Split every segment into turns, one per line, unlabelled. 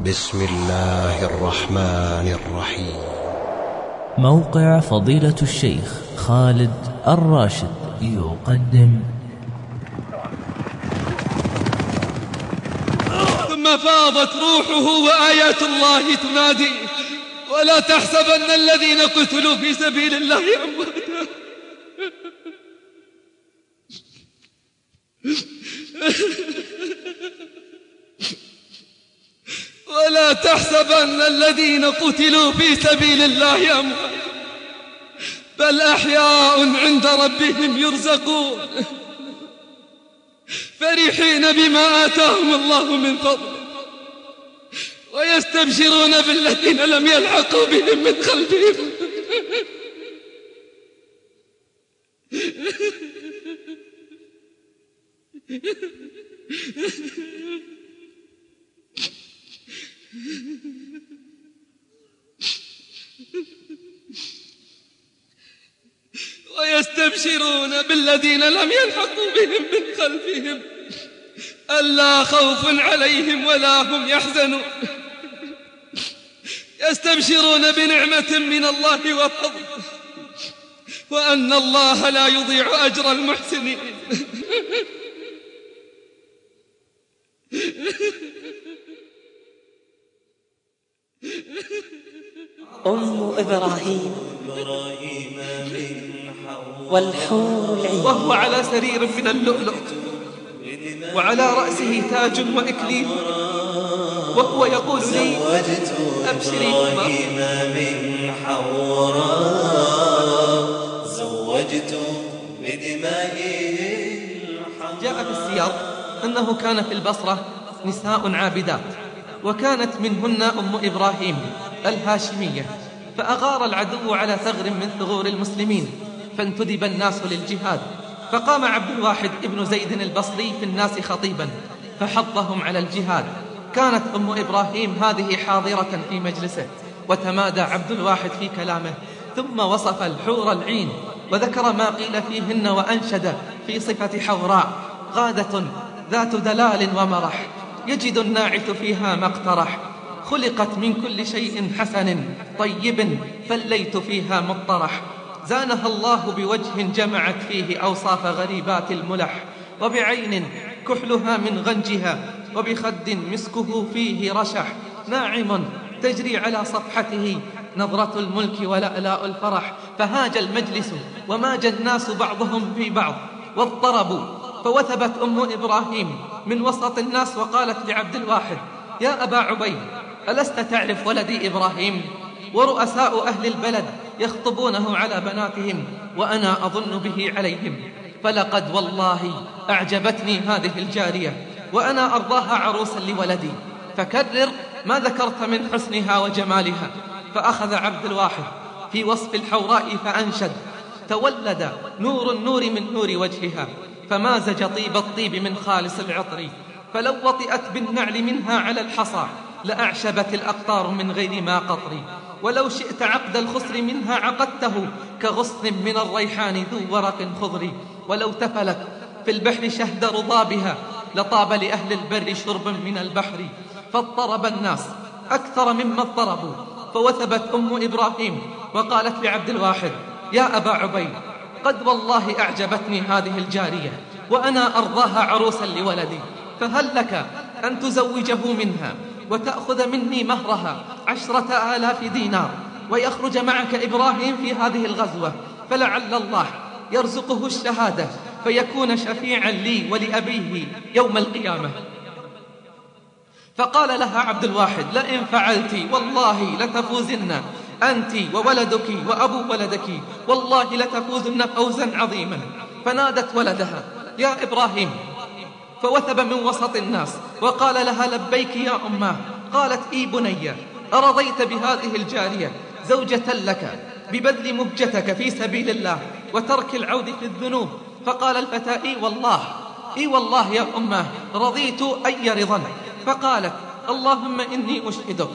بسم الله الرحمن الرحيم.
موقع فضيلة الشيخ خالد الراشد يقدم.
ثم فاضت روحه وآيات الله تنادي. ولا تحسبن الذين قتلوا في سبيل الله أمواتا ولا تحسبن الذين قتلوا في سبيل الله أمواتا بل أحياء عند ربهم يرزقون. فرحين بما آتاهم الله من فضله ويستبشرون بالذين لم يلحقوا بهم من خلفهم. ويستبشرون بالذين لم يلحقوا بهم من خلفهم. ألا خوف عليهم ولا هم يحزنون. يستبشرون بنعمة من الله وفضل. وأن الله لا يضيع أجر المحسنين.
أم إبراهيم. والحور العين.
وهو على سرير من اللؤلؤ وعلى رأسه تاج وإكليل. وهو يقول لي أبشري
إبراهيم من حوراء زوجت بدمائه
جاء في السياق أنه كان في البصرة نساء عابدات وكانت منهن أم إبراهيم الهاشمية فأغار العدو على ثغر من ثغور المسلمين. فانتدب الناس للجهاد. فقام عبد الواحد ابن زيد البصري في الناس خطيبا فحضهم على الجهاد. كانت أم إبراهيم هذه حاضرة في مجلسه وتمادى عبد الواحد في كلامه ثم وصف الحور العين وذكر ما قيل فيهن وأنشد في صفة حوراء غادة ذات دلال ومرح يجد الناعث فيها ما اقترح. خلقت من كل شيء حسن طيب فالليت فيها مطرح. زانها الله بوجه جمعت فيه أوصاف غريبات الملح وبعين كحلها من غنجها وبخد مسكه فيه رشح. ناعم تجري على صفحته نظرة الملك ولألاء الفرح. فهاج المجلس وماج الناس بعضهم في بعض واضطربوا فوثبت أم إبراهيم. من وسط الناس وقالت لعبد الواحد يا أبا عبيد ألست تعرف ولدي إبراهيم؟ ورؤساء أهل البلد يخطبونه على بناتهم وأنا أظن به عليهم. فلقد والله أعجبتني هذه الجارية وأنا أرضاها عروسا لولدي. فكرر ما ذكرت من حسنها وجمالها. فأخذ عبد الواحد في وصف الحوراء فأنشد. تولد نور النور من نور وجهها. فمازج طيب الطيب من خالص العطر. فلو وطئت بالنعل منها على الحصى لأعشبت الأقطار من غير ما قطر. ولو شئت عقد الخصر منها عقدته كغصن من الريحان ذو ورق خضر. ولو تفلت في البحر شهد رضابها لطاب لأهل البر شرب من البحر. فاضطرب الناس أكثر مما اضطربوا فوثبت أم إبراهيم وقالت لعبد الواحد يا أبا عبيد قد والله أعجبتني هذه الجارية وأنا أرضاها عروسا لولدي فهل لك أن تزوجه منها؟ وتأخذ مني مهرها عشرة آلاف دينار ويخرج معك إبراهيم في هذه الغزوة فلعل الله يرزقه الشهادة فيكون شفيعا لي ولأبيه يوم القيامة. فقال لها عبد الواحد لئن فعلت والله لتفوزن أنت وولدك وأبو ولدك والله لتفوزن فوزا عظيما. فنادت ولدها يا إبراهيم فوثب من وسط الناس وقال لها لبيك يا أماه قالت إي بني أرضيت بهذه الجارية زوجة لك ببذل مهجتك في سبيل الله وترك العود في الذنوب. فقال الفتى إي والله إي والله يا أماه رضيت أي رضا فقالت اللهم إني أشهدك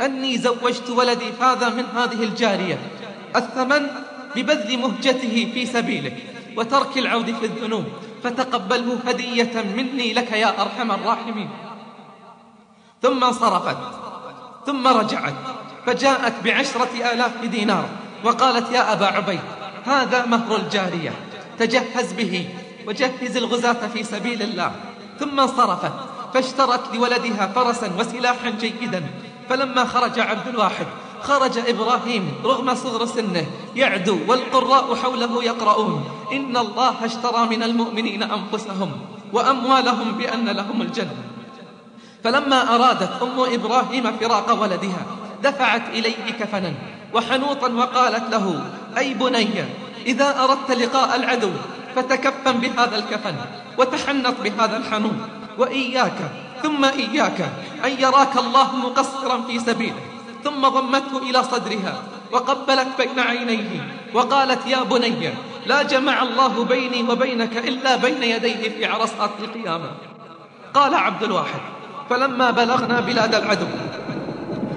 أني زوجت ولدي فاذا من هذه الجارية الثمن ببذل مهجته في سبيلك وترك العود في الذنوب. فتقبله هدية مني لك يا أرحم الراحمين. ثم انصرفت ثم رجعت فجاءت بعشرة آلاف دينار وقالت يا أبا عبيد هذا مهر الجارية تجهز به وجهز الغزاة في سبيل الله. ثم انصرفت فاشترت لولدها فرسا وسلاحا جيدا فلما خرج عبد الواحد خرج إبراهيم رغم صغر سنه يعدو والقراء حوله يقرؤون. إن الله اشترى من المؤمنين أنفسهم وأموالهم بأن لهم الجنة. فلما أرادت أم إبراهيم فراق ولدها دفعت إليه كفنا وحنوطا وقالت له أي بني إذا أردت لقاء العدو فتكفن بهذا الكفن وتحنط بهذا الحنوط وإياك ثم إياك أن يراك الله مقصرا في سبيله. ثم ضمته إلى صدرها وقبلت بين عينيه وقالت يا بني لا جمع الله بيني وبينك إلا بين يديه في عرصات القيامة. قال عبد الواحد فلما بلغنا بلاد العدو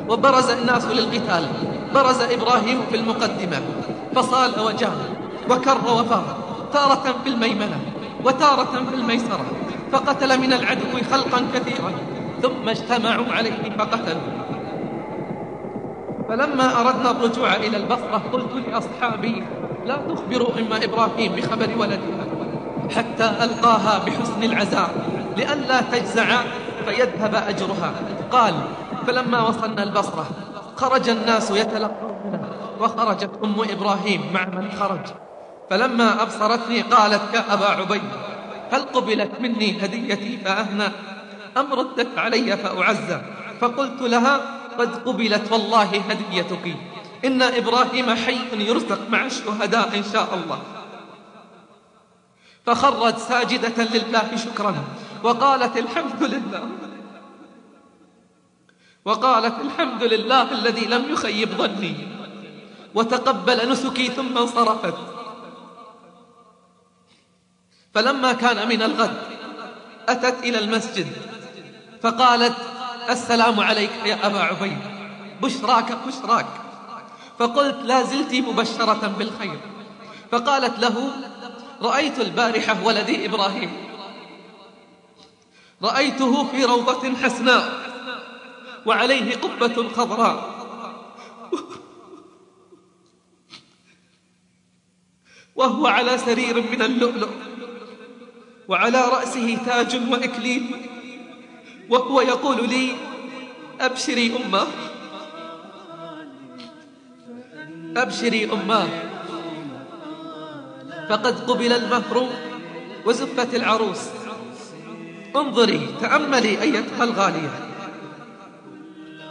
وبرز الناس للقتال برز إبراهيم في المقدمة فصال وجاه وكر وفار تارة في الميمنة وتارة في الميسرة فقتل من العدو خلقا كثيرا ثم اجتمعوا عليه فقتلوا. فلما أردنا الرجوع إلى البصرة قلت لأصحابي لا تخبروا أم إبراهيم بخبر ولدها حتى ألقاها بحسن العزاء لئلا تجزع فيذهب أجرها. قال فلما وصلنا البصرة خرج الناس يتلقوننا وخرجت أم إبراهيم مع من خرج. فلما أبصرتني قالت يا أبا عبيد هل قبلت مني هديتي فأهنى أم ردت علي فأعزى؟ فقلت لها قد قبلت والله هديتك. إن إبراهيم حي يرزق مع الشهداء إن شاء الله. فخرت ساجدة لله شكرا وقالت الحمد لله. وقالت الحمد لله الذي لم يخيب ظني. وتقبل نسكي ثم انصرفت. فلما كان من الغد أتت إلى المسجد فقالت السلام عليك يا أبا عبيد. بشراك بشراك. فقلت لا زلت مبشرة بالخير. فقالت له رأيت البارحة ولدي إبراهيم. رأيته في روضة حسناء. وعليه قبة خضراء. وهو على سرير من اللؤلؤ. وعلى رأسه تاج وإكليل. وهو يقول لي أبشري أمة. أبشري أماه فقد قبل المهر وزفت العروس. انظري تأملي أيتها الغالية.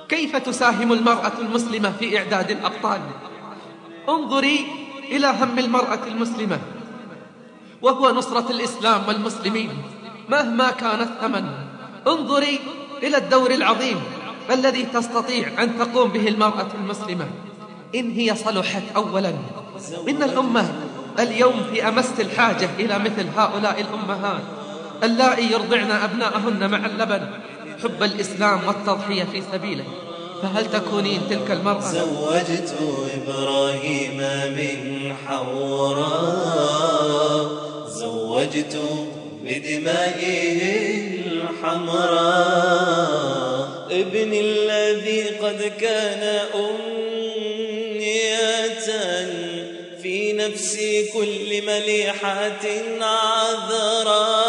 كيف تساهم المرأة المسلمة في إعداد الأبطال؟ انظري إلى هم المرأة المسلمة. وهو نصرة الإسلام والمسلمين مهما كان الثمن. انظري إلى الدور العظيم. الذي تستطيع أن تقوم به المرأة المسلمة؟ إن هي صلحت أولا. إن الأمة اليوم في أمس الحاجة إلى مثل هؤلاء الأمهات. اللائي يرضعن أبناءهن مع اللبن حب الإسلام والتضحية في سبيله. فهل تكونين تلك المرأة؟
زوجت إبراهيم من حوراء. زوجت بدمائه الحمراء ابن الذي قد كان أمنية في نفس كل مليحة عذراء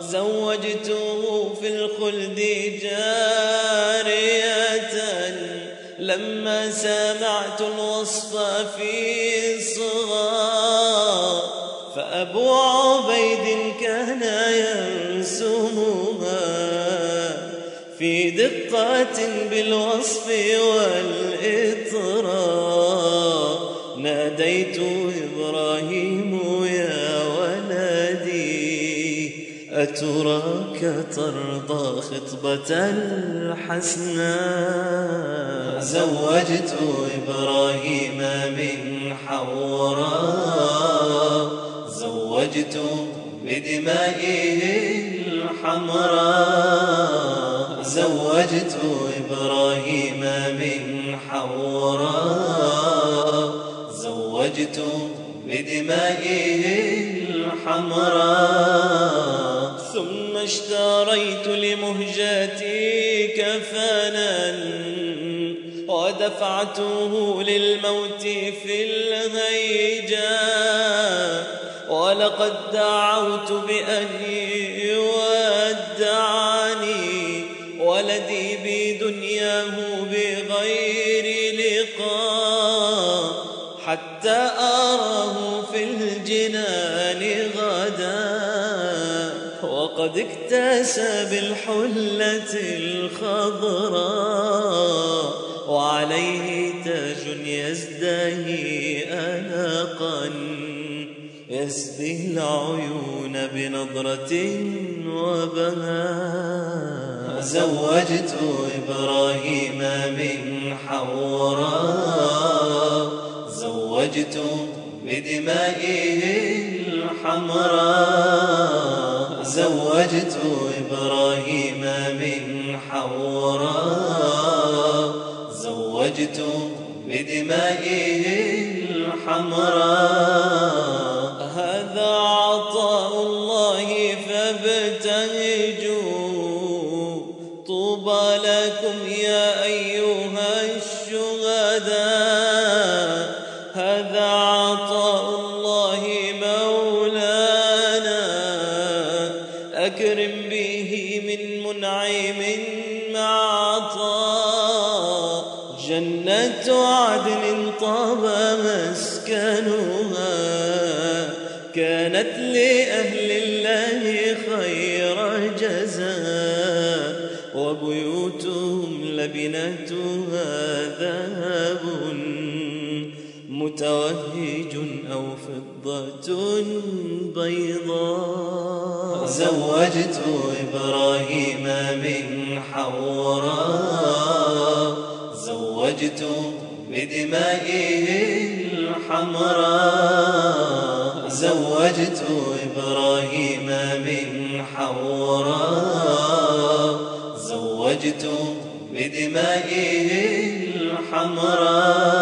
زوجته في الخلد جارية. لما سمعت الوصف في صغار فأبو عبيد كان ينسمها بالوصف والإطراء. ناديت إبراهيم يا ولدي أتراك ترضى خطبة الحسناء زوجت إبراهيم من حوراء زوجت بدمائه الحمراء. زوجت إبراهيم من حوراء زوجت بدمائه الحمراء. ثم اشتريت لمهجتي كفنا ودفعته للموت في الهيجا ولقد دعوت بأن الجنان غدا وقد اكتسى بالحلة الخضراء وعليه تاج يزدهي أناقا يسدي العيون بنظرة وبهاء. زوجت إبراهيم من حوراء زوجت بدمائه الحمراء زوجت إبراهيم من حوراء زوجت بدمائه الحمراء لبنتها ذهب متوهج أو فضة بيضاء. زوجت إبراهيم من حوراء زوجت بدمائه الحمراء زوجت إبراهيم من حوراء زوجت بدمائه الحمراء.